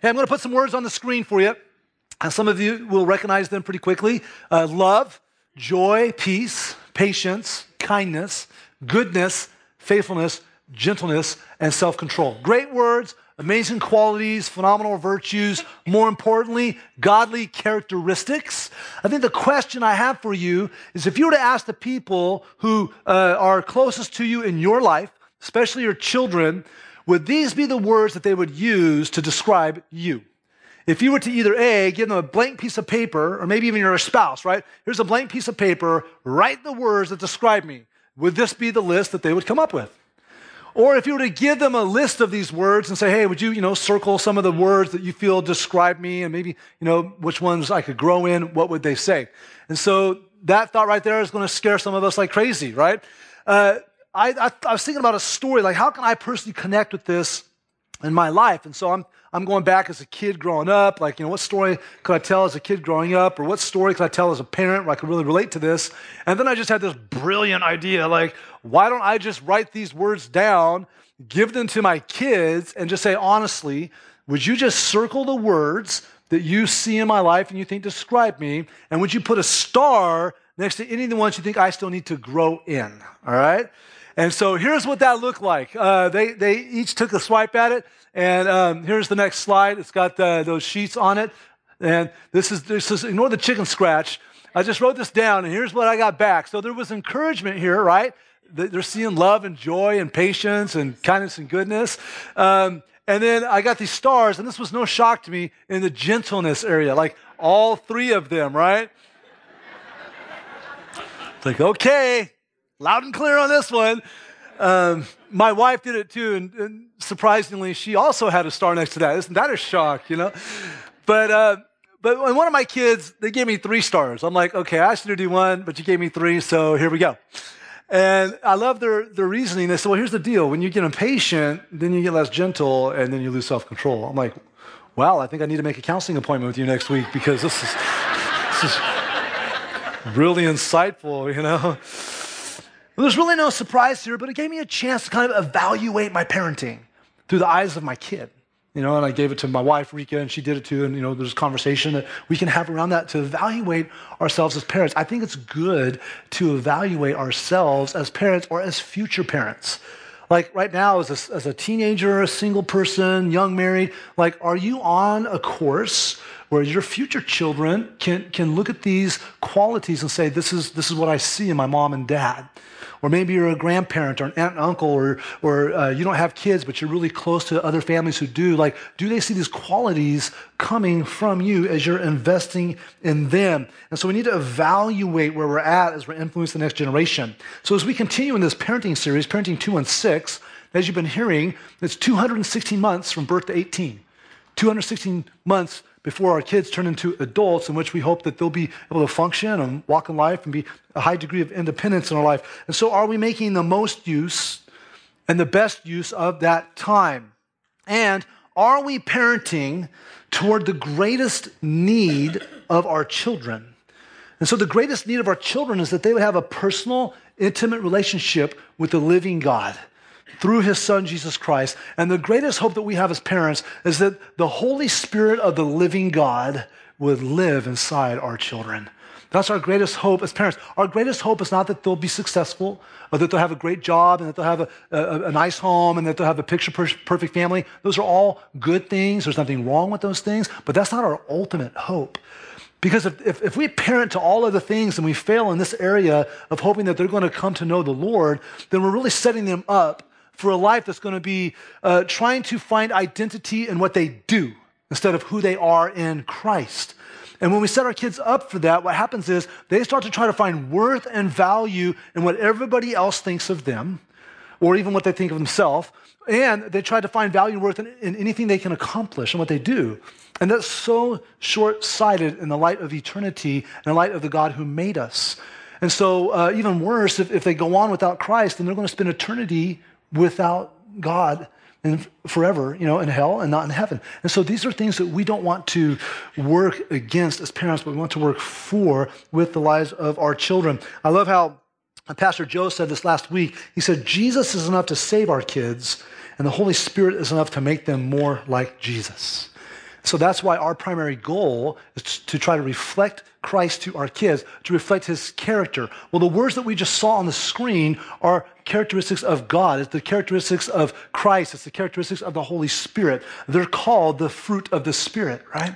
Hey, I'm going to put some words on the screen for you. And some of you will recognize them pretty quickly uh, love, joy, peace, patience, kindness, goodness, faithfulness, gentleness, and self control. Great words, amazing qualities, phenomenal virtues, more importantly, godly characteristics. I think the question I have for you is if you were to ask the people who uh, are closest to you in your life, especially your children, would these be the words that they would use to describe you? If you were to either A, give them a blank piece of paper, or maybe even your spouse, right? Here's a blank piece of paper, write the words that describe me. Would this be the list that they would come up with? Or if you were to give them a list of these words and say, hey, would you, you know, circle some of the words that you feel describe me and maybe, you know, which ones I could grow in, what would they say? And so that thought right there is going to scare some of us like crazy, right? Uh, I, I, I was thinking about a story, like how can I personally connect with this in my life? And so I'm I'm going back as a kid growing up, like, you know, what story could I tell as a kid growing up? Or what story could I tell as a parent where I could really relate to this? And then I just had this brilliant idea like, why don't I just write these words down, give them to my kids, and just say, honestly, would you just circle the words that you see in my life and you think describe me? And would you put a star next to any of the ones you think I still need to grow in? All right? And so here's what that looked like. Uh, they, they each took a swipe at it. And um, here's the next slide. It's got the, those sheets on it. And this is, this is, ignore the chicken scratch. I just wrote this down, and here's what I got back. So there was encouragement here, right? They're seeing love and joy and patience and kindness and goodness. Um, and then I got these stars, and this was no shock to me in the gentleness area, like all three of them, right? It's like, okay, loud and clear on this one. Um, my wife did it too, and, and, surprisingly, she also had a star next to that. Isn't that a shock, you know? But uh, but when one of my kids, they gave me three stars. I'm like, okay, I should do one, but you gave me three, so here we go. And I love their, their reasoning. They said, well, here's the deal. When you get impatient, then you get less gentle, and then you lose self control. I'm like, well, I think I need to make a counseling appointment with you next week because this is, this is really insightful, you know? Well, there's really no surprise here, but it gave me a chance to kind of evaluate my parenting through the eyes of my kid. You know, and I gave it to my wife, Rika, and she did it too. And, you know, there's a conversation that we can have around that to evaluate ourselves as parents. I think it's good to evaluate ourselves as parents or as future parents. Like right now, as a, as a teenager, a single person, young married, like, are you on a course where your future children can, can look at these qualities and say, this is, this is what I see in my mom and dad? Or maybe you're a grandparent or an aunt and uncle, or, or uh, you don't have kids, but you're really close to other families who do. Like, do they see these qualities coming from you as you're investing in them? And so we need to evaluate where we're at as we're influencing the next generation. So as we continue in this parenting series, Parenting 216, as you've been hearing, it's 216 months from birth to 18. 216 months before our kids turn into adults, in which we hope that they'll be able to function and walk in life and be a high degree of independence in our life. And so, are we making the most use and the best use of that time? And are we parenting toward the greatest need of our children? And so, the greatest need of our children is that they would have a personal, intimate relationship with the living God through his son, Jesus Christ. And the greatest hope that we have as parents is that the Holy Spirit of the living God would live inside our children. That's our greatest hope as parents. Our greatest hope is not that they'll be successful or that they'll have a great job and that they'll have a, a, a nice home and that they'll have a picture perfect family. Those are all good things. There's nothing wrong with those things, but that's not our ultimate hope. Because if, if, if, we parent to all other things and we fail in this area of hoping that they're going to come to know the Lord, then we're really setting them up for a life that's going to be uh, trying to find identity in what they do instead of who they are in Christ. And when we set our kids up for that, what happens is they start to try to find worth and value in what everybody else thinks of them, or even what they think of themselves. And they try to find value and worth in, in anything they can accomplish and what they do. And that's so short sighted in the light of eternity and the light of the God who made us. And so, uh, even worse, if, if they go on without Christ, then they're going to spend eternity without God and forever, you know, in hell and not in heaven. And so these are things that we don't want to work against as parents, but we want to work for with the lives of our children. I love how uh, Pastor Joe said this last week. He said, Jesus is enough to save our kids, and the Holy Spirit is enough to make them more like Jesus. So that's why our primary goal is to try to reflect Christ to our kids, to reflect his character. Well, the words that we just saw on the screen are characteristics of God. It's the characteristics of Christ. It's the characteristics of the Holy Spirit. They're called the fruit of the Spirit, right?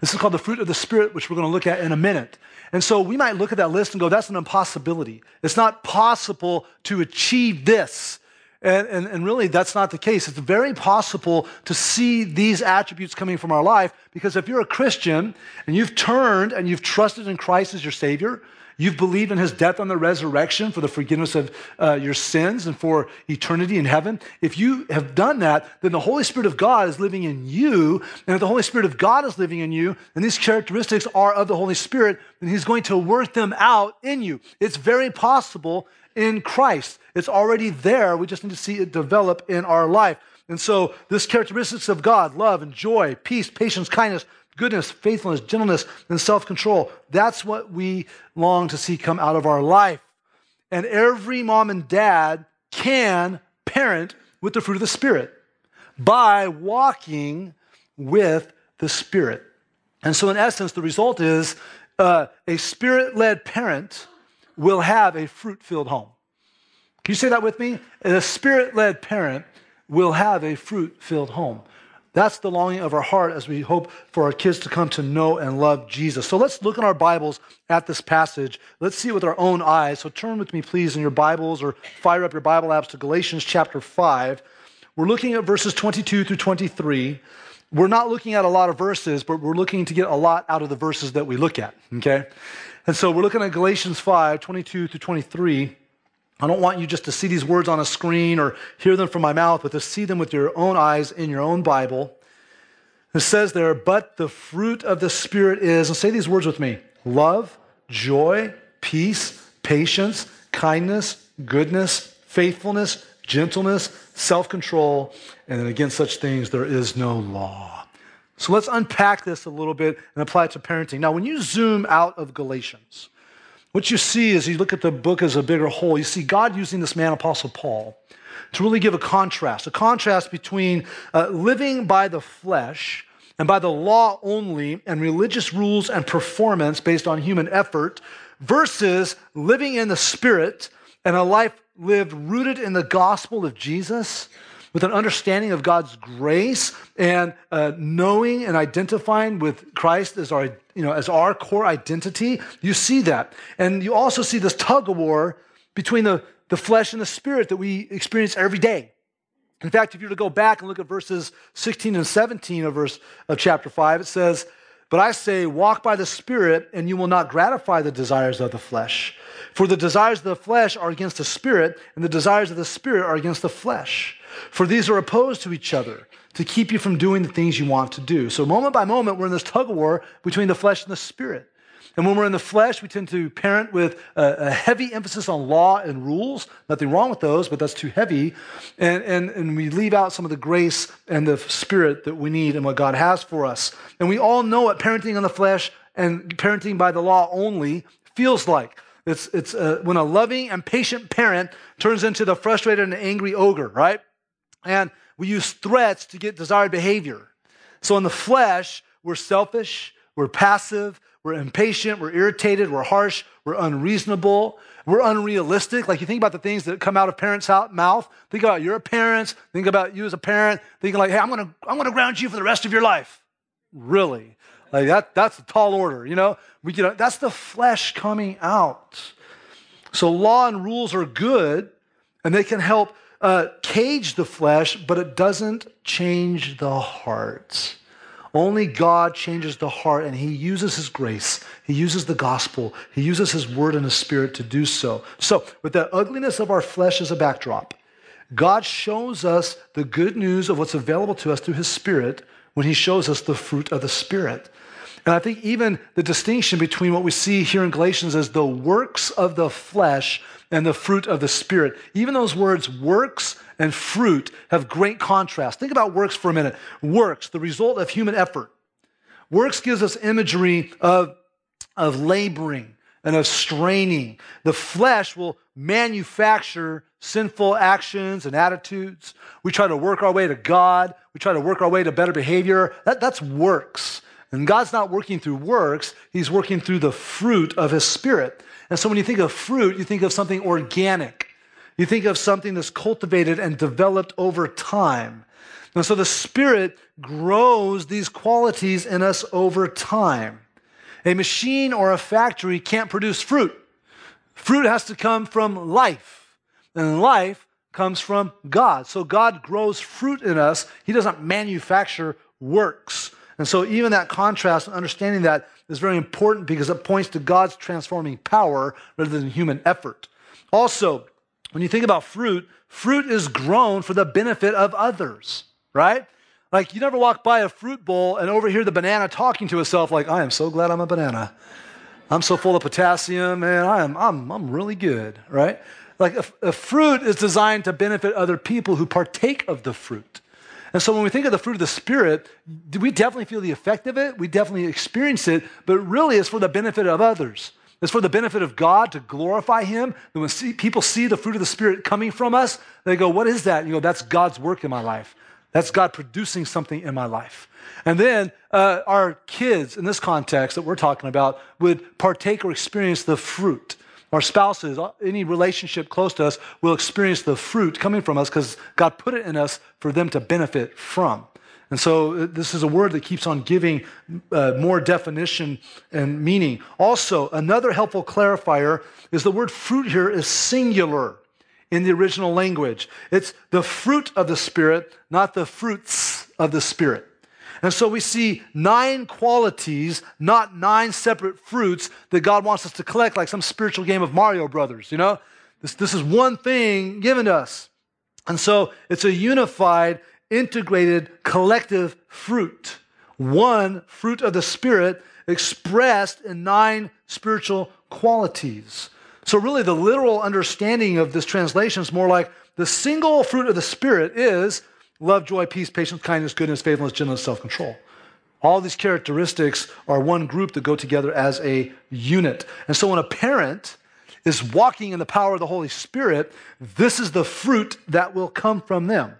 This is called the fruit of the Spirit, which we're going to look at in a minute. And so we might look at that list and go, that's an impossibility. It's not possible to achieve this. And, and, and, really, that's not the case. It's very possible to see these attributes coming from our life because if you're a Christian and you've turned and you've trusted in Christ as your Savior, you've believed in His death on the resurrection for the forgiveness of uh, your sins and for eternity in heaven, if you have done that, then the Holy Spirit of God is living in you. And if the Holy Spirit of God is living in you, and these characteristics are of the Holy Spirit, then He's going to work them out in you. It's very possible in Christ. It's already there. We just need to see it develop in our life. And so, this characteristics of God love and joy, peace, patience, kindness, goodness, faithfulness, gentleness, and self control that's what we long to see come out of our life. And every mom and dad can parent with the fruit of the Spirit by walking with the Spirit. And so, in essence, the result is uh, a spirit led parent will have a fruit filled home. Can you say that with me? A spirit led parent will have a fruit filled home. That's the longing of our heart as we hope for our kids to come to know and love Jesus. So let's look in our Bibles at this passage. Let's see it with our own eyes. So turn with me, please, in your Bibles or fire up your Bible apps to Galatians chapter 5. We're looking at verses 22 through 23. We're not looking at a lot of verses, but we're looking to get a lot out of the verses that we look at, okay? And so we're looking at Galatians 5 22 through 23. I don't want you just to see these words on a screen or hear them from my mouth, but to see them with your own eyes in your own Bible. It says there, but the fruit of the Spirit is, and say these words with me love, joy, peace, patience, kindness, goodness, faithfulness, gentleness, self control, and then against such things there is no law. So let's unpack this a little bit and apply it to parenting. Now, when you zoom out of Galatians, what you see is you look at the book as a bigger whole, you see God using this man, Apostle Paul, to really give a contrast, a contrast between uh, living by the flesh and by the law only and religious rules and performance based on human effort versus living in the spirit and a life lived rooted in the gospel of Jesus with an understanding of God's grace and uh, knowing and identifying with Christ as our, you know, as our core identity, you see that. And you also see this tug of war between the, the flesh and the spirit that we experience every day. In fact, if you were to go back and look at verses 16 and 17 of verse of chapter 5, it says, But I say, walk by the Spirit, and you will not gratify the desires of the flesh. For the desires of the flesh are against the Spirit, and the desires of the Spirit are against the flesh. For these are opposed to each other to keep you from doing the things you want to do. So, moment by moment, we're in this tug of war between the flesh and the spirit. And when we're in the flesh, we tend to parent with a, heavy emphasis on law and rules. Nothing wrong with those, but that's too heavy. And, and, and we leave out some of the grace and the spirit that we need and what God has for us. And we all know what parenting in the flesh and parenting by the law only feels like. It's, it's uh, when a loving and patient parent turns into the frustrated and angry ogre, right? And we use threats to get desired behavior. So in the flesh, we're selfish, we're passive, we're impatient, we're irritated, we're harsh, we're unreasonable, we're unrealistic. Like you think about the things that come out of parents' mouth. Think about your parents. Think about you as a parent. Thinking like, "Hey, I'm gonna, I'm gonna ground you for the rest of your life." Really, like that? That's a tall order. You know, we, you know, that's the flesh coming out. So law and rules are good, and they can help uh, cage the flesh, but it doesn't change the heart. Only God changes the heart, and He uses His grace. He uses the gospel. He uses His word and His spirit to do so. So, with the ugliness of our flesh as a backdrop, God shows us the good news of what's available to us through His Spirit when He shows us the fruit of the Spirit. And I think even the distinction between what we see here in Galatians as the works of the flesh and the fruit of the Spirit. Even those words, works and fruit, have great contrast. Think about works for a minute. Works, the result of human effort. Works gives us imagery of, of laboring and of straining. The flesh will manufacture sinful actions and attitudes. We try to work our way to God. We try to work our way to better behavior. That, that's works. And God's not working through works, He's working through the fruit of His Spirit. And so when you think of fruit, you think of something organic. You think of something that's cultivated and developed over time. And so the Spirit grows these qualities in us over time. A machine or a factory can't produce fruit. Fruit has to come from life, and life comes from God. So God grows fruit in us. He doesn't manufacture works. And so, even that contrast and understanding that is very important because it points to God's transforming power rather than human effort. Also, when you think about fruit, fruit is grown for the benefit of others, right? Like you never walk by a fruit bowl and overhear the banana talking to itself like, I am so glad I'm a banana. I'm so full of potassium, man. I am, I'm, I'm really good, right? Like a, a fruit is designed to benefit other people who partake of the fruit. And so when we think of the fruit of the Spirit, we definitely feel the effect of it. We definitely experience it, but really it's for the benefit of others. It's for the benefit of God to glorify Him. And when see, people see the fruit of the Spirit coming from us, they go, What is that? And you go, That's God's work in my life. That's God producing something in my life. And then uh, our kids, in this context that we're talking about, would partake or experience the fruit. Our spouses, uh, any relationship close to us, will experience the fruit coming from us because God put it in us for them to benefit from. And so uh, this is a word that keeps on giving uh, more definition and meaning. Also, another helpful clarifier is the word fruit here is singular in the original language. It's the fruit of the Spirit, not the fruits of the Spirit. And so we see nine qualities, not nine separate fruits that God wants us to collect, like some spiritual game of Mario Brothers, you know? This, this is one thing given to us. And so it's a unified, integrated, collective fruit. One fruit of the Spirit expressed in nine spiritual qualities. So, really, the literal understanding of this translation is more like the single fruit of the Spirit is love, joy, peace, patience, kindness, goodness, faithfulness, gentleness, self control. All these characteristics are one group that go together as a unit. And so, when a parent is walking in the power of the Holy Spirit, this is the fruit that will come from them.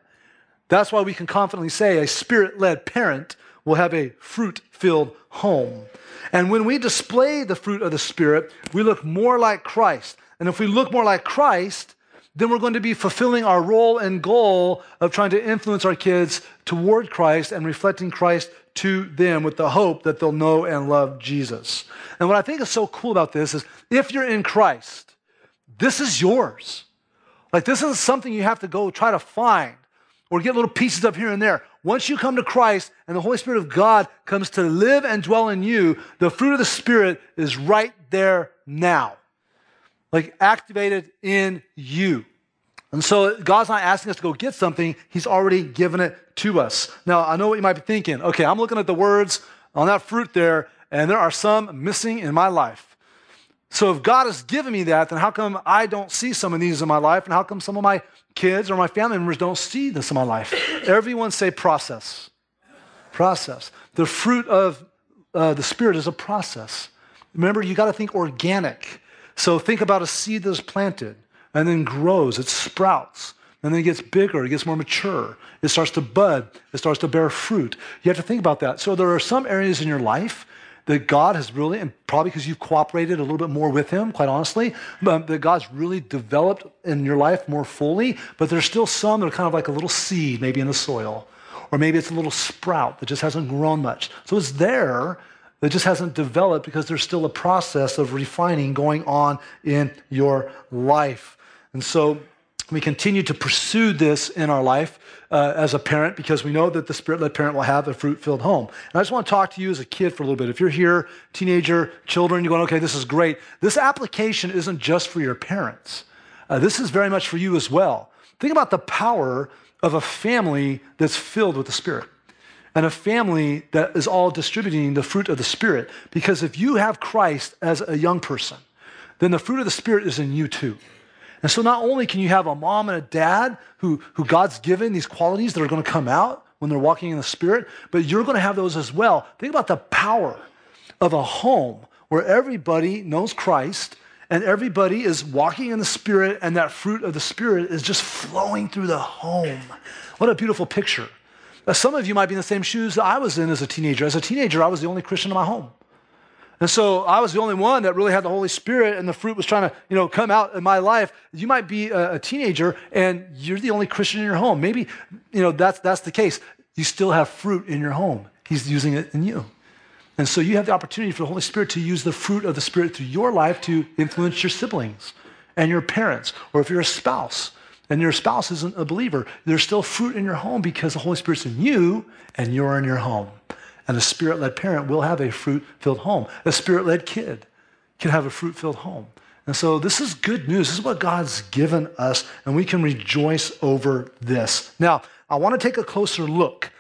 That's why we can confidently say a spirit led parent will have a fruit filled home. And when we display the fruit of the Spirit, we look more like Christ. And if we look more like Christ, then we're going to be fulfilling our role and goal of trying to influence our kids toward Christ and reflecting Christ to them with the hope that they'll know and love Jesus. And what I think is so cool about this is if you're in Christ, this is yours. Like, this isn't something you have to go try to find or get little pieces of here and there. Once you come to Christ and the Holy Spirit of God comes to live and dwell in you, the fruit of the Spirit is right there now, like activated in you. And so God's not asking us to go get something, He's already given it to us. Now, I know what you might be thinking. Okay, I'm looking at the words on that fruit there, and there are some missing in my life. So if God has given me that, then how come I don't see some of these in my life? And how come some of my kids or my family members don't see this in my life? Everyone say process. Process. The fruit of uh, the Spirit is a process. Remember, you got to think organic. So think about a seed that's planted and then grows, it sprouts, and then it gets bigger, it gets more mature, it starts to bud, it starts to bear fruit. You have to think about that. So there are some areas in your life that God has really, and probably because you've cooperated a little bit more with Him, quite honestly, but that God's really developed in your life more fully. But there's still some that are kind of like a little seed, maybe in the soil, or maybe it's a little sprout that just hasn't grown much. So it's there, that just hasn't developed because there's still a process of refining going on in your life. And so we continue to pursue this in our life uh, as a parent because we know that the spirit led parent will have a fruit filled home. And I just want to talk to you as a kid for a little bit. If you're here, teenager, children, you're going, okay, this is great. This application isn't just for your parents, uh, this is very much for you as well. Think about the power of a family that's filled with the Spirit and a family that is all distributing the fruit of the Spirit. Because if you have Christ as a young person, then the fruit of the Spirit is in you too. And so not only can you have a mom and a dad who, who God's given these qualities that are going to come out when they're walking in the Spirit, but you're going to have those as well. Think about the power of a home where everybody knows Christ and everybody is walking in the Spirit, and that fruit of the Spirit is just flowing through the home. What a beautiful picture. Now, some of you might be in the same shoes that I was in as a teenager. As a teenager, I was the only Christian in my home. And so I was the only one that really had the Holy Spirit, and the fruit was trying to, you know, come out in my life. You might be a, a teenager, and you're the only Christian in your home. Maybe, you know, that's that's the case. You still have fruit in your home. He's using it in you. And so you have the opportunity for the Holy Spirit to use the fruit of the Spirit through your life to influence your siblings and your parents, or if you're a spouse and your spouse isn't a believer, there's still fruit in your home because the Holy Spirit's in you and you're in your home. And a spirit led parent will have a fruit filled home. A spirit led kid can have a fruit filled home. And so this is good news. This is what God's given us, and we can rejoice over this. Now, I want to take a closer look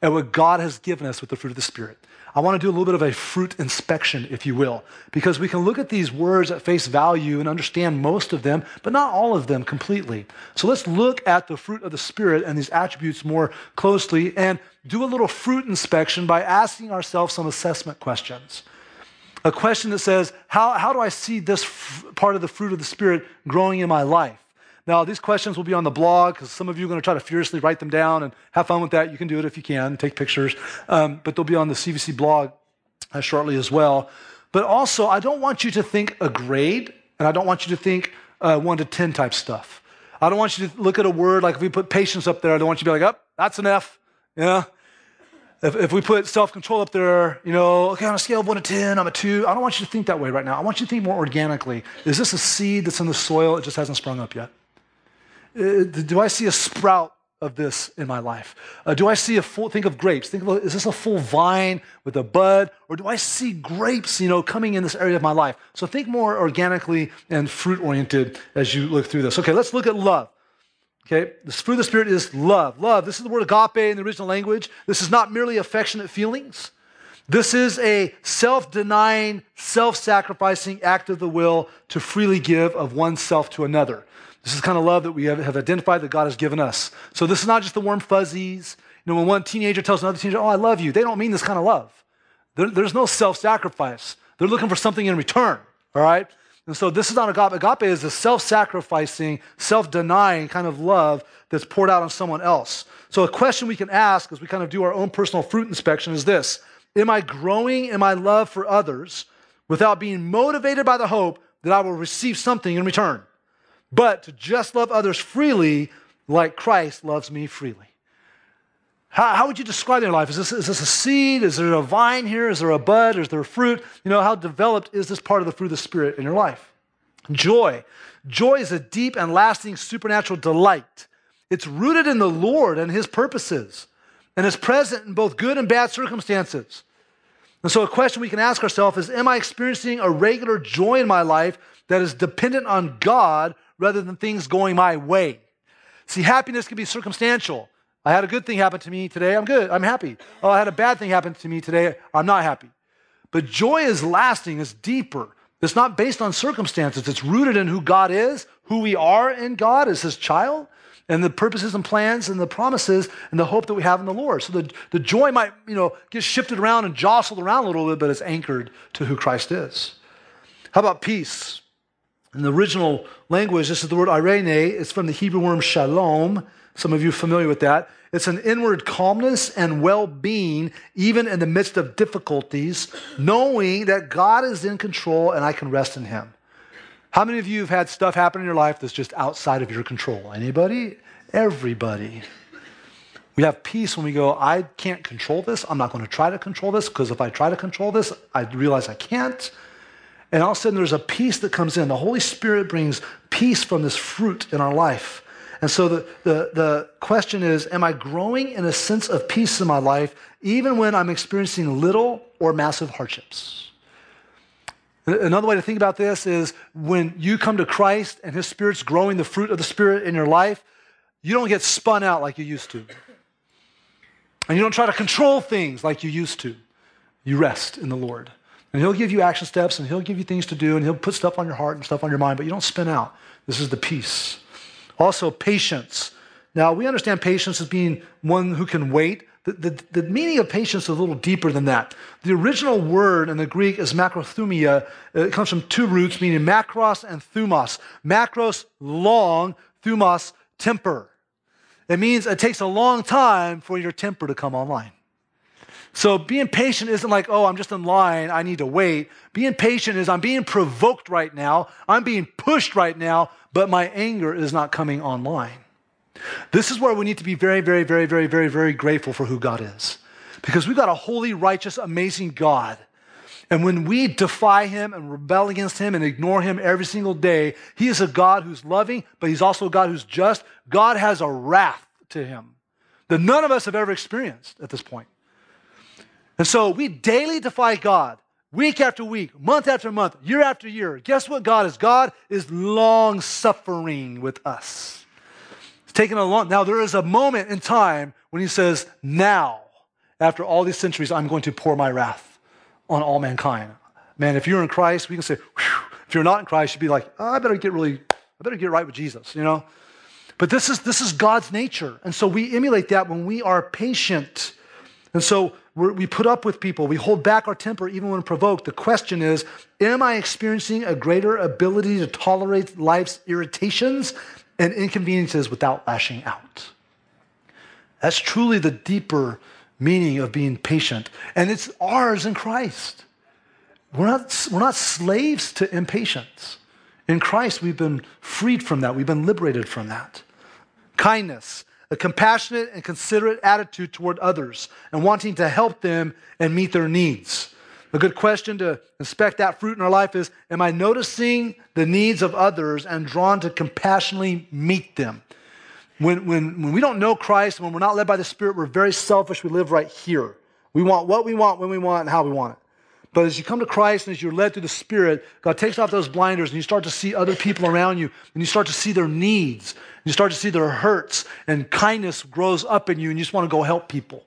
at what God has given us with the fruit of the Spirit. I want to do a little bit of a fruit inspection, if you will, because we can look at these words at face value and understand most of them, but not all of them completely. So let's look at the fruit of the Spirit and these attributes more closely and do a little fruit inspection by asking ourselves some assessment questions. A question that says, How, how do I see this f- part of the fruit of the Spirit growing in my life? Now, these questions will be on the blog because some of you are going to try to furiously write them down and have fun with that. You can do it if you can, take pictures. Um, but they'll be on the CVC blog uh, shortly as well. But also, I don't want you to think a grade, and I don't want you to think uh, one to 10 type stuff. I don't want you to look at a word like if we put patience up there, I don't want you to be like, oh, that's an F. Yeah. If, if we put self control up there, you know, okay, on a scale of one to 10, I'm a two. I don't want you to think that way right now. I want you to think more organically. Is this a seed that's in the soil? It just hasn't sprung up yet. Uh, do I see a sprout of this in my life? Uh, do I see a full, think of grapes. Think of, is this a full vine with a bud? Or do I see grapes, you know, coming in this area of my life? So think more organically and fruit oriented as you look through this. Okay, let's look at love. Okay, the fruit of the Spirit is love. Love, this is the word agape in the original language. This is not merely affectionate feelings. This is a self denying, self sacrificing act of the will to freely give of oneself to another. This is the kind of love that we have, have identified that God has given us. So this is not just the warm fuzzies. You know, when one teenager tells another teenager, Oh, I love you, they don't mean this kind of love. There, there's no self sacrifice. They're looking for something in return, all right? And so this is not agape. Agape is a self sacrificing, self denying kind of love that's poured out on someone else. So a question we can ask as we kind of do our own personal fruit inspection is this Am I growing in my love for others without being motivated by the hope that I will receive something in return? But to just love others freely like Christ loves me freely. How, how would you describe your life? Is this, is this a seed? Is there a vine here? Is there a bud? Is there a fruit? You know, how developed is this part of the fruit of the Spirit in your life? Joy. Joy is a deep and lasting supernatural delight. It's rooted in the Lord and His purposes, and is present in both good and bad circumstances. And so, a question we can ask ourselves is Am I experiencing a regular joy in my life that is dependent on God rather than things going my way. See, happiness can be circumstantial. I had a good thing happen to me today, I'm good, I'm happy. Oh, I had a bad thing happen to me today, I'm not happy. But joy is lasting, it's deeper. It's not based on circumstances, it's rooted in who God is, who we are in God as His child, and the purposes and plans and the promises and the hope that we have in the Lord. So the, the joy might, you know, get shifted around and jostled around a little bit, but it's anchored to who Christ is. How about peace? In the original language, this is the word eirene. It's from the Hebrew word shalom. Some of you familiar with that. It's an inward calmness and well being, even in the midst of difficulties, knowing that God is in control and I can rest in Him. How many of you have had stuff happen in your life that's just outside of your control? Anybody? Everybody. We have peace when we go, I can't control this. I'm not going to try to control this because if I try to control this, I realize I can't. And all of a sudden, there's a peace that comes in. The Holy Spirit brings peace from this fruit in our life. And so the, the, the question is Am I growing in a sense of peace in my life, even when I'm experiencing little or massive hardships? Another way to think about this is when you come to Christ and His Spirit's growing the fruit of the Spirit in your life, you don't get spun out like you used to. And you don't try to control things like you used to. You rest in the Lord. And he'll give you action steps and he'll give you things to do and he'll put stuff on your heart and stuff on your mind, but you don't spin out. This is the peace. Also, patience. Now, we understand patience as being one who can wait, the, the, meaning of patience is a little deeper than that. The original word in the Greek is macrothumia. Uh, it comes from two roots, meaning macros and thumos. Macros, long, thumos, temper. It means it takes a long time for your temper to come online. So being patient isn't like, oh, I'm just in line, I need to wait. Being patient is I'm being provoked right now, I'm being pushed right now, but my anger is not coming online. This is where we need to be very, very, very, very, very, very grateful for who God is. Because we've got a holy, righteous, amazing God. And when we defy him and rebel against him and ignore him every single day, he is a God who's loving, but he's also a God who's just. God has a wrath to him that none of us have ever experienced at this point. And so we daily defy God, week after week, month after month, year after year. Guess what God is? God is long suffering with us. Taken along. now there is a moment in time when he says, Now, after all these centuries, I'm going to pour my wrath on all mankind. Man, if you're in Christ, we can say, if you're not in Christ, you'd be like, oh, I better get really, I better get right with Jesus, you know? But this is this is God's nature. And so we emulate that when we are patient. And so we put up with people. We hold back our temper even when provoked. The question is Am I experiencing a greater ability to tolerate life's irritations and inconveniences without lashing out? That's truly the deeper meaning of being patient. And it's ours in Christ. We're not, we're not slaves to impatience. In Christ, we've been freed from that, we've been liberated from that. Kindness a compassionate and considerate attitude toward others and wanting to help them and meet their needs. A good question to inspect that fruit in our life is Am I noticing the needs of others and drawn to compassionately meet them? When, when, when we don't know Christ, when we're not led by the Spirit, we're very selfish. We live right here. We want what we want, when we want, and how we want it. But as you come to Christ and as you're led through the Spirit, God takes off those blinders and you start to see other people around you and you start to see their needs. and You start to see their hurts and kindness grows up in you and you just want to go help people.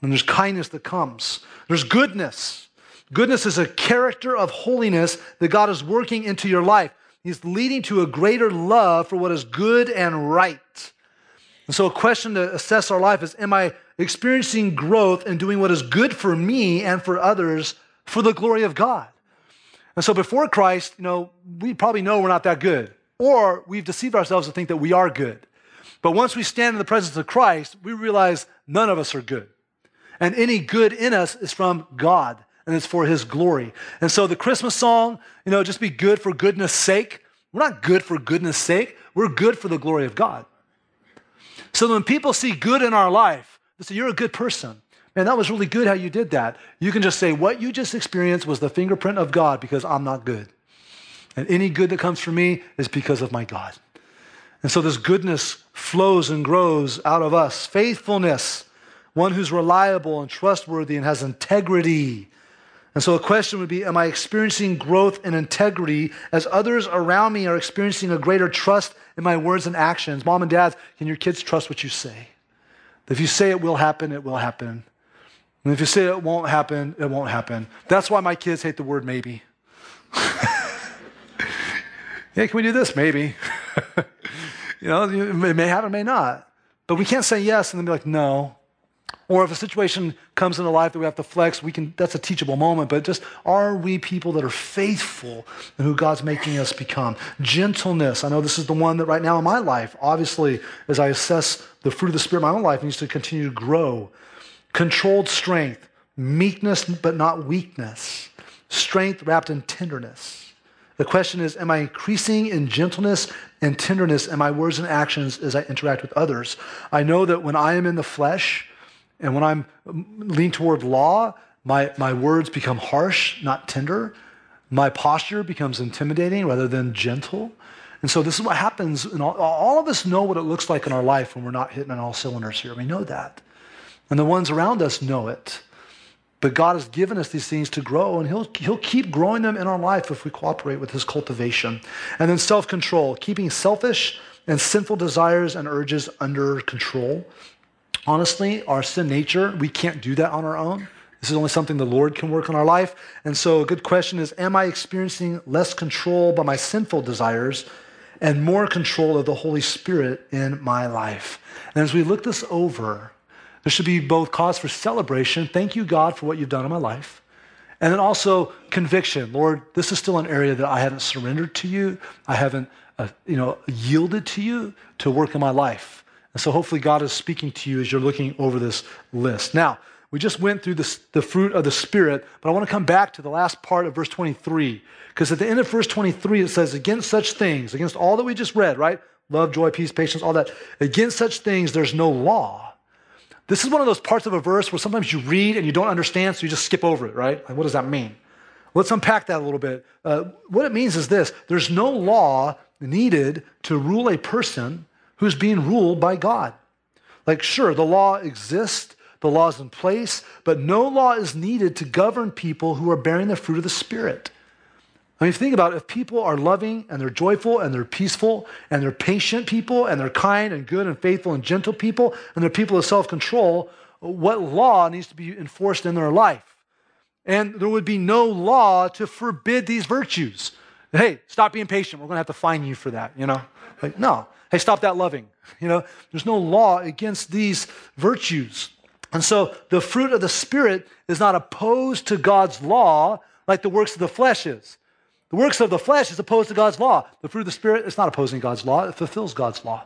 And there's kindness that comes. There's goodness. Goodness is a character of holiness that God is working into your life. He's leading to a greater love for what is good and right. And so, a question to assess our life is Am I experiencing growth and doing what is good for me and for others for the glory of God. And so before Christ, you know, we probably know we're not that good, or we've deceived ourselves to think that we are good. But once we stand in the presence of Christ, we realize none of us are good. And any good in us is from God, and it's for His glory. And so the Christmas song, you know, just be good for goodness sake. We're not good for goodness sake, we're good for the glory of God. So when people see good in our life, they say, You're a good person. Man, that was really good how you did that. You can just say, What you just experienced was the fingerprint of God because I'm not good. And any good that comes from me is because of my God. And so this goodness flows and grows out of us. Faithfulness, one who's reliable and trustworthy and has integrity. And so the question would be Am I experiencing growth and integrity as others around me are experiencing a greater trust in my words and actions? Mom and dad, can your kids trust what you say? If you say it will happen, it will happen. And if you say it won't happen, it won't happen. That's why my kids hate the word maybe. yeah, can we do this? Maybe. you know, it may happen, may not. But we can't say yes and then be like, no. Or if a situation comes into life that we have to flex, we can that's a teachable moment, but just are we people that are faithful in who God's making us become? Gentleness. I know this is the one that right now in my life, obviously, as I assess the fruit of the Spirit in my own life, needs to continue to grow controlled strength, meekness but not weakness, strength wrapped in tenderness. The question is Am I increasing in gentleness and tenderness in my words and actions as I interact with others? I know that when I am in the flesh and when I'm um, lean toward law, my, my words become harsh, not tender. My posture becomes intimidating rather than gentle. And so this is what happens. All, all of us know what it looks like in our life when we're not hitting on all cylinders here. We know that. And the ones around us know it. But God has given us these things to grow, and He'll, he'll keep growing them in our life if we cooperate with His cultivation. And then self control, keeping selfish and sinful desires and urges under control. Honestly, our sin nature, we can't do that on our own. This is only something the Lord can work on our life. And so, a good question is Am I experiencing less control by my sinful desires and more control of the Holy Spirit in my life? And as we look this over, There should be both cause for celebration. Thank you, God, for what you've done in my life. And then also conviction. Lord, this is still an area that I haven't surrendered to you. I haven't, uh, you know, yielded to you to work in my life. And so hopefully God is speaking to you as you're looking over this list. Now, we just went through this, the fruit of the Spirit, but I want to come back to the last part of verse 23. Because at the end of verse 23, it says, Against such things, against all that we just read, right? Love, joy, peace, patience, all that. Against such things, there's no law. This is one of those parts of a verse where sometimes you read and you don't understand, so you just skip over it, right? Like, what does that mean? Let's unpack that a little bit. Uh, what it means is this there's no law needed to rule a person who's being ruled by God. Like, sure, the law exists, the law's in place, but no law is needed to govern people who are bearing the fruit of the Spirit. I mean, think about it. if people are loving and they're joyful and they're peaceful and they're patient people and they're kind and good and faithful and gentle people and they're people of self control, what law needs to be enforced in their life? And there would be no law to forbid these virtues. Hey, stop being patient. We're going to have to fine you for that, you know? Like, no. Hey, stop that loving. You know, there's no law against these virtues. And so the fruit of the Spirit is not opposed to God's law like the works of the flesh is. The works of the flesh is opposed to God's law. The fruit of the Spirit is not opposing God's law, it fulfills God's law.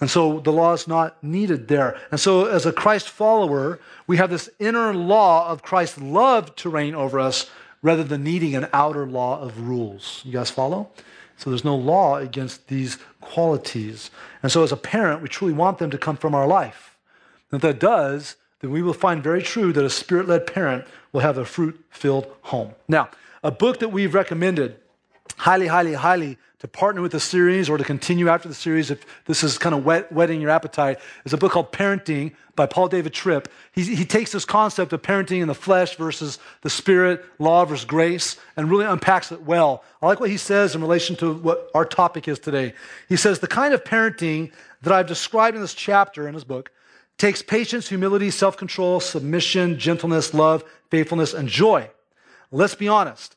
And so the law is not needed there. And so, as a Christ follower, we have this inner law of Christ's love to reign over us rather than needing an outer law of rules. You guys follow? So, there's no law against these qualities. And so, as a parent, we truly want them to come from our life. And if that does, then we will find very true that a spirit led parent will have a fruit filled home. Now, a book that we've recommended highly, highly, highly to partner with the series or to continue after the series if this is kind of wet, whetting your appetite is a book called Parenting by Paul David Tripp. He, he takes this concept of parenting in the flesh versus the spirit, law versus grace, and really unpacks it well. I like what he says in relation to what our topic is today. He says, The kind of parenting that I've described in this chapter in his book takes patience, humility, self control, submission, gentleness, love, faithfulness, and joy. Let's be honest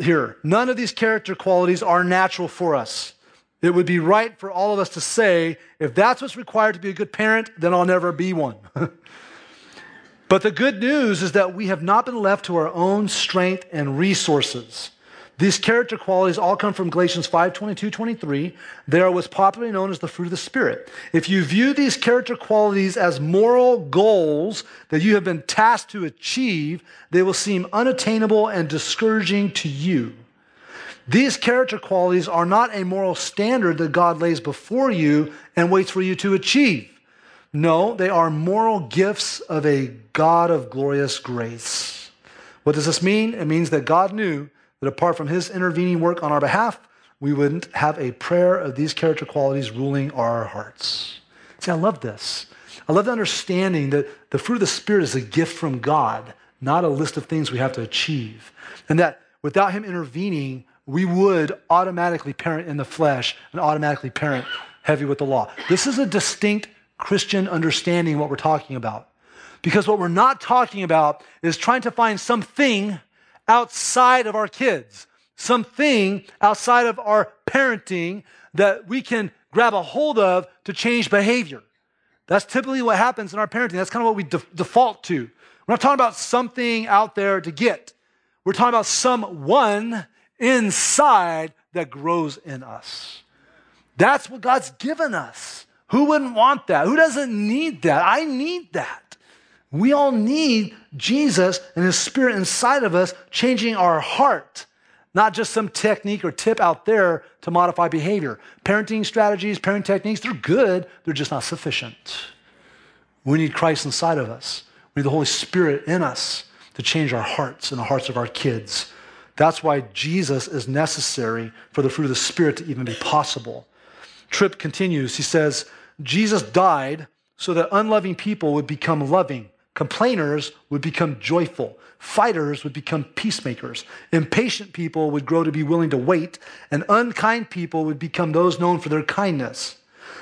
here. None of these character qualities are natural for us. It would be right for all of us to say, if that's what's required to be a good parent, then I'll never be one. but the good news is that we have not been left to our own strength and resources. These character qualities all come from Galatians 5 22, 23. They are what's popularly known as the fruit of the Spirit. If you view these character qualities as moral goals that you have been tasked to achieve, they will seem unattainable and discouraging to you. These character qualities are not a moral standard that God lays before you and waits for you to achieve. No, they are moral gifts of a God of glorious grace. What does this mean? It means that God knew that apart from his intervening work on our behalf, we wouldn't have a prayer of these character qualities ruling our hearts. See, I love this. I love the understanding that the fruit of the Spirit is a gift from God, not a list of things we have to achieve. And that without him intervening, we would automatically parent in the flesh and automatically parent heavy with the law. This is a distinct Christian understanding what we're talking about. Because what we're not talking about is trying to find something outside of our kids, something outside of our parenting that we can grab a hold of to change behavior. That's typically what happens in our parenting. That's kind of what we de- default to. We're not talking about something out there to get. We're talking about someone inside that grows in us. That's what God's given us. Who wouldn't want that? Who doesn't need that? I need that. We all need Jesus and His Spirit inside of us changing our heart, not just some technique or tip out there to modify behavior. Parenting strategies, parenting techniques, they're good, they're just not sufficient. We need Christ inside of us. We need the Holy Spirit in us to change our hearts and the hearts of our kids. That's why Jesus is necessary for the fruit of the Spirit to even be possible. Tripp continues. He says, Jesus died so that unloving people would become loving Complainers would become joyful. Fighters would become peacemakers. Impatient people would grow to be willing to wait. And unkind people would become those known for their kindness.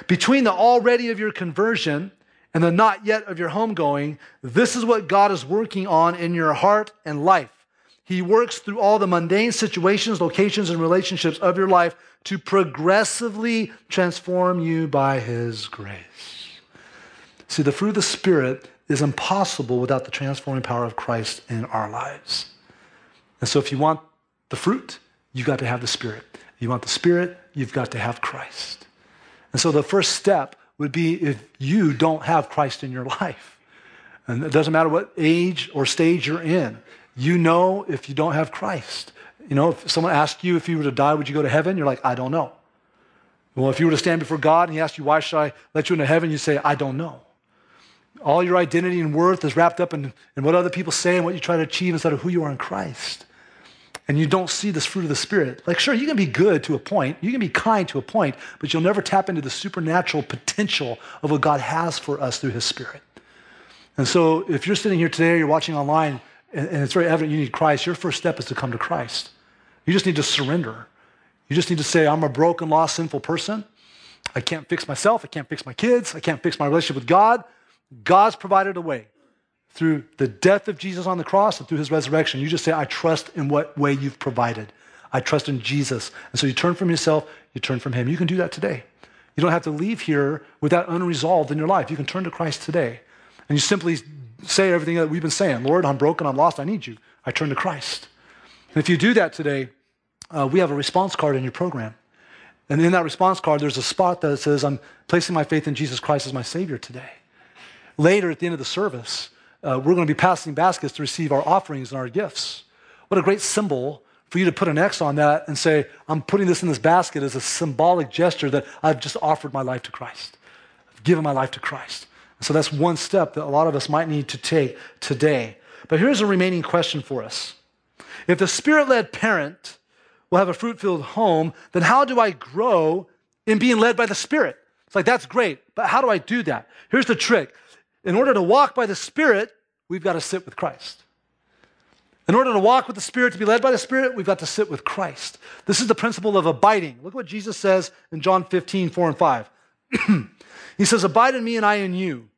Between the already of your conversion and the not yet of your homegoing, this is what God is working on in your heart and life. He works through all the mundane situations, locations, and relationships of your life to progressively transform you by His grace. See, the fruit of the Spirit is impossible without the transforming power of Christ in our lives. And so if you want the fruit, you've got to have the Spirit. If you want the Spirit, you've got to have Christ. And so the first step would be if you don't have Christ in your life. And it doesn't matter what age or stage you're in, you know if you don't have Christ. You know, if someone asked you if you were to die, would you go to heaven? You're like, I don't know. Well, if you were to stand before God and He asked you, why should I let you into heaven? You say, I don't know. All your identity and worth is wrapped up in, in what other people say and what you try to achieve instead of who you are in Christ. And you don't see this fruit of the Spirit. Like, sure, you can be good to a point, you can be kind to a point, but you'll never tap into the supernatural potential of what God has for us through His Spirit. And so, if you're sitting here today or you're watching online and, and it's very evident you need Christ, your first step is to come to Christ. You just need to surrender. You just need to say, I'm a broken, lost, sinful person. I can't fix myself. I can't fix my kids. I can't fix my relationship with God. God's provided a way through the death of Jesus on the cross and through his resurrection. You just say, I trust in what way you've provided. I trust in Jesus. And so you turn from yourself, you turn from him. You can do that today. You don't have to leave here with that unresolved in your life. You can turn to Christ today. And you simply say everything that we've been saying Lord, I'm broken, I'm lost, I need you. I turn to Christ. And if you do that today, uh, we have a response card in your program. And in that response card, there's a spot that says, I'm placing my faith in Jesus Christ as my Savior today. Later, at the end of the service, uh, we're going to be passing baskets to receive our offerings and our gifts. What a great symbol for you to put an X on that and say, I'm putting this in this basket as a symbolic gesture that I've just offered my life to Christ. I've given my life to Christ. And so that's one step that a lot of us might need to take today. But here's a remaining question for us. If the spirit led parent will have a fruit filled home, then how do I grow in being led by the Spirit? It's like, that's great, but how do I do that? Here's the trick in order to walk by the Spirit, we've got to sit with Christ. In order to walk with the Spirit, to be led by the Spirit, we've got to sit with Christ. This is the principle of abiding. Look what Jesus says in John 15, 4 and 5. he says, Abide in me and I in you.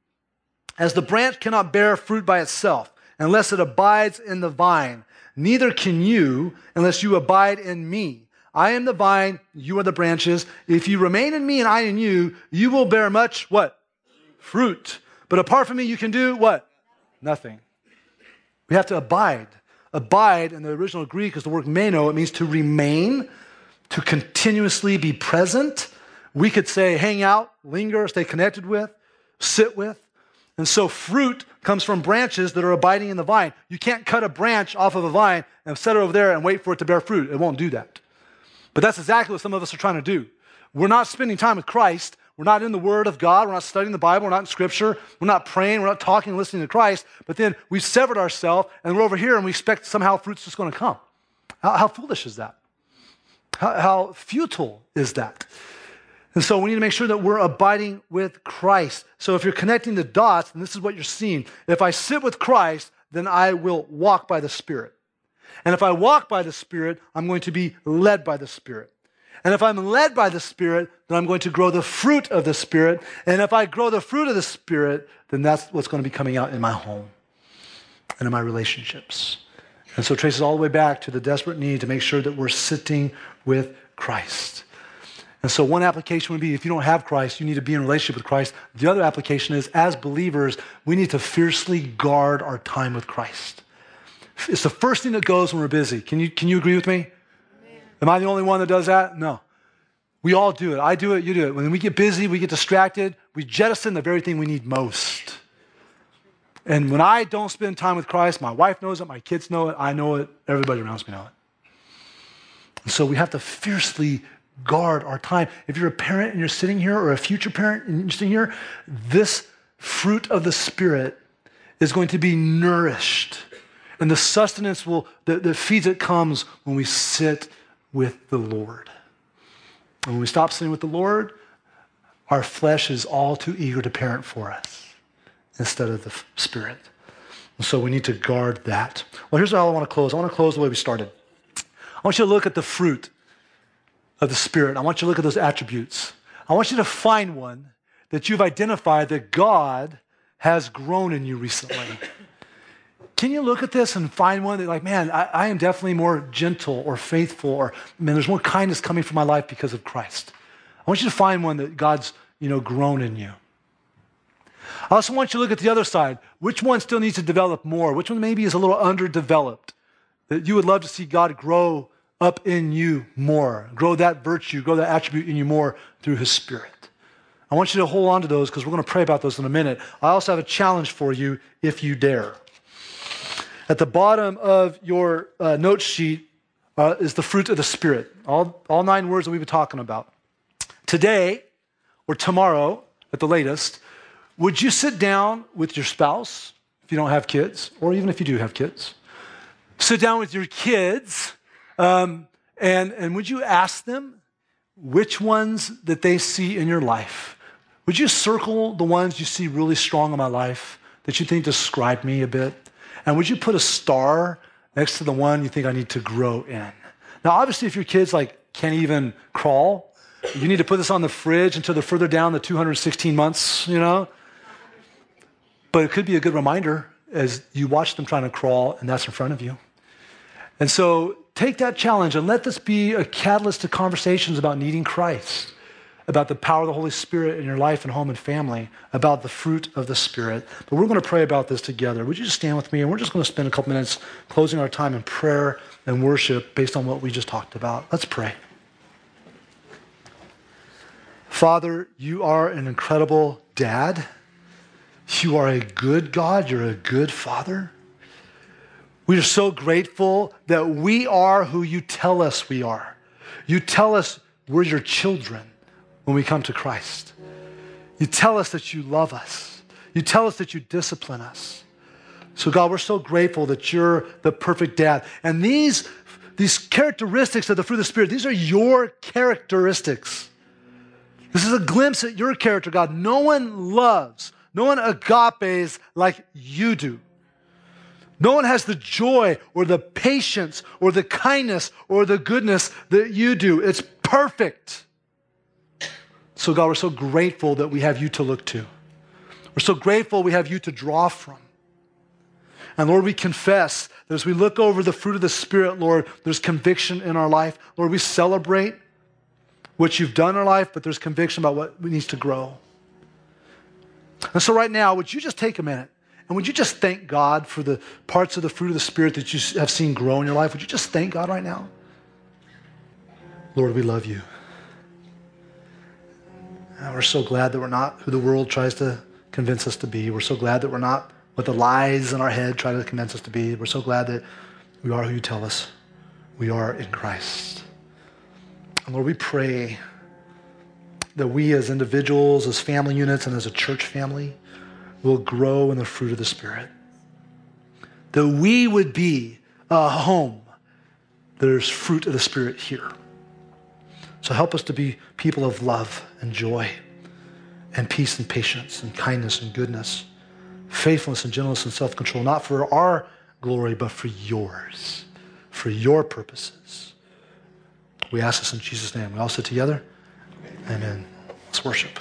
As the branch cannot bear fruit by itself unless it abides in the vine, neither can you unless you abide in me. I am the vine, you are the branches. If you remain in me and I in you, you will bear much what? Fruit. But apart from me, you can do what? Nothing. We have to abide. Abide in the original Greek is the word meno. It means to remain, to continuously be present. We could say hang out, linger, stay connected with, sit with. And so fruit comes from branches that are abiding in the vine. You can't cut a branch off of a vine and set it over there and wait for it to bear fruit. It won't do that. But that's exactly what some of us are trying to do. We're not spending time with Christ. We're not in the Word of God. We're not studying the Bible. We're not in Scripture. We're not praying. We're not talking and listening to Christ. But then we've severed ourselves and we're over here and we expect somehow fruit's just going to come. How, how, foolish is that? How, how futile is that? And so we need to make sure that we're abiding with Christ. So if you're connecting the dots, and this is what you're seeing, if I sit with Christ, then I will walk by the Spirit. And if I walk by the Spirit, I'm going to be led by the Spirit. And if I'm led by the Spirit, then I'm going to grow the fruit of the Spirit. And if I grow the fruit of the Spirit, then that's what's going to be coming out in my home and in my relationships. And so it traces all the way back to the desperate need to make sure that we're sitting with Christ. And so one application would be if you don't have Christ, you need to be in relationship with Christ. The other application is as believers, we need to fiercely guard our time with Christ. It's the first thing that goes when we're busy. Can you, can you agree with me? Am I the only one that does that? No. We all do it. I do it, you do it. When we get busy, we get distracted, we jettison the very thing we need most. And when I don't spend time with Christ, my wife knows it, my kids know it, I know it, everybody around me knows it. And so we have to fiercely guard our time. If you're a parent and you're sitting here, or a future parent and you're sitting here, this fruit of the Spirit is going to be nourished. And the sustenance will, the feeds it comes when we sit with the Lord. And when we stop sitting with the Lord, our flesh is all too eager to parent for us instead of the Spirit. And so we need to guard that. Well, here's how I want to close. I want to close the way we started. I want you to look at the fruit of the Spirit. I want you to look at those attributes. I want you to find one that you've identified that God has grown in you recently. Can you look at this and find one that, like, man, I, I, am definitely more gentle or faithful, or man, there's more kindness coming from my life because of Christ? I want you to find one that God's, you know, grown in you. I also want you to look at the other side. Which one still needs to develop more? Which one maybe is a little underdeveloped? That you would love to see God grow up in you more, grow that virtue, grow that attribute in you more through His Spirit. I want you to hold on to those because we're going to pray about those in a minute. I also have a challenge for you if you dare. At the bottom of your uh, note sheet uh, is the fruit of the Spirit, all, all nine words that we've been talking about. Today, or tomorrow at the latest, would you sit down with your spouse if you don't have kids, or even if you do have kids? Sit down with your kids, um, and, and would you ask them which ones that they see in your life would you circle the ones you see really strong in my life that you think describe me a bit? And would you put a star next to the one you think I need to grow in? Now, obviously, if your kids like can't even crawl, you need to put this on the fridge until they're further down the 216 months, you know? But it could be a good reminder as you watch them trying to crawl, and that's in front of you. And so take that challenge and let this be a catalyst to conversations about needing Christ about the power of the Holy Spirit in your life and home and family, about the fruit of the Spirit. But we're going to pray about this together. Would you just stand with me? And we're just going to spend a couple minutes closing our time in prayer and worship based on what we just talked about. Let's pray. Father, you are an incredible dad. You are a good God. You're a good father. We are so grateful that we are who you tell us we are. You tell us we're your children when we come to Christ. You tell us that you love us. You tell us that you discipline us. So, God, we're so grateful that you're the perfect dad. And these, these characteristics of the fruit of the Spirit, these are your characteristics. This is a glimpse at your character, God. No one loves, no one agapes like you do. No one has the joy or the patience or the kindness or the goodness that you do. It's perfect. So, God, we're so grateful that we have you to look to. We're so grateful we have you to draw from. And Lord, we confess that as we look over the fruit of the Spirit, Lord, there's conviction in our life. Lord, we celebrate what you've done in our life, but there's conviction about what needs to grow. And so, right now, would you just take a minute and would you just thank God for the parts of the fruit of the Spirit that you have seen grow in your life? Would you just thank God right now? Lord, we love you. And we're so glad that we're not who the world tries to convince us to be. We're so glad that we're not what the lies in our head try to convince us to be. We're so glad that we are who you tell us we are in Christ. And Lord, we pray that we as individuals, as family units, and as a church family will grow in the fruit of the Spirit. That we would be a home. There's fruit of the Spirit here. So help us to be people of love and joy and peace and patience and kindness and goodness, faithfulness and gentleness and self control, not for our glory, but for yours, for your purposes. We ask this in Jesus' name. We all sit together. Amen. Let's worship.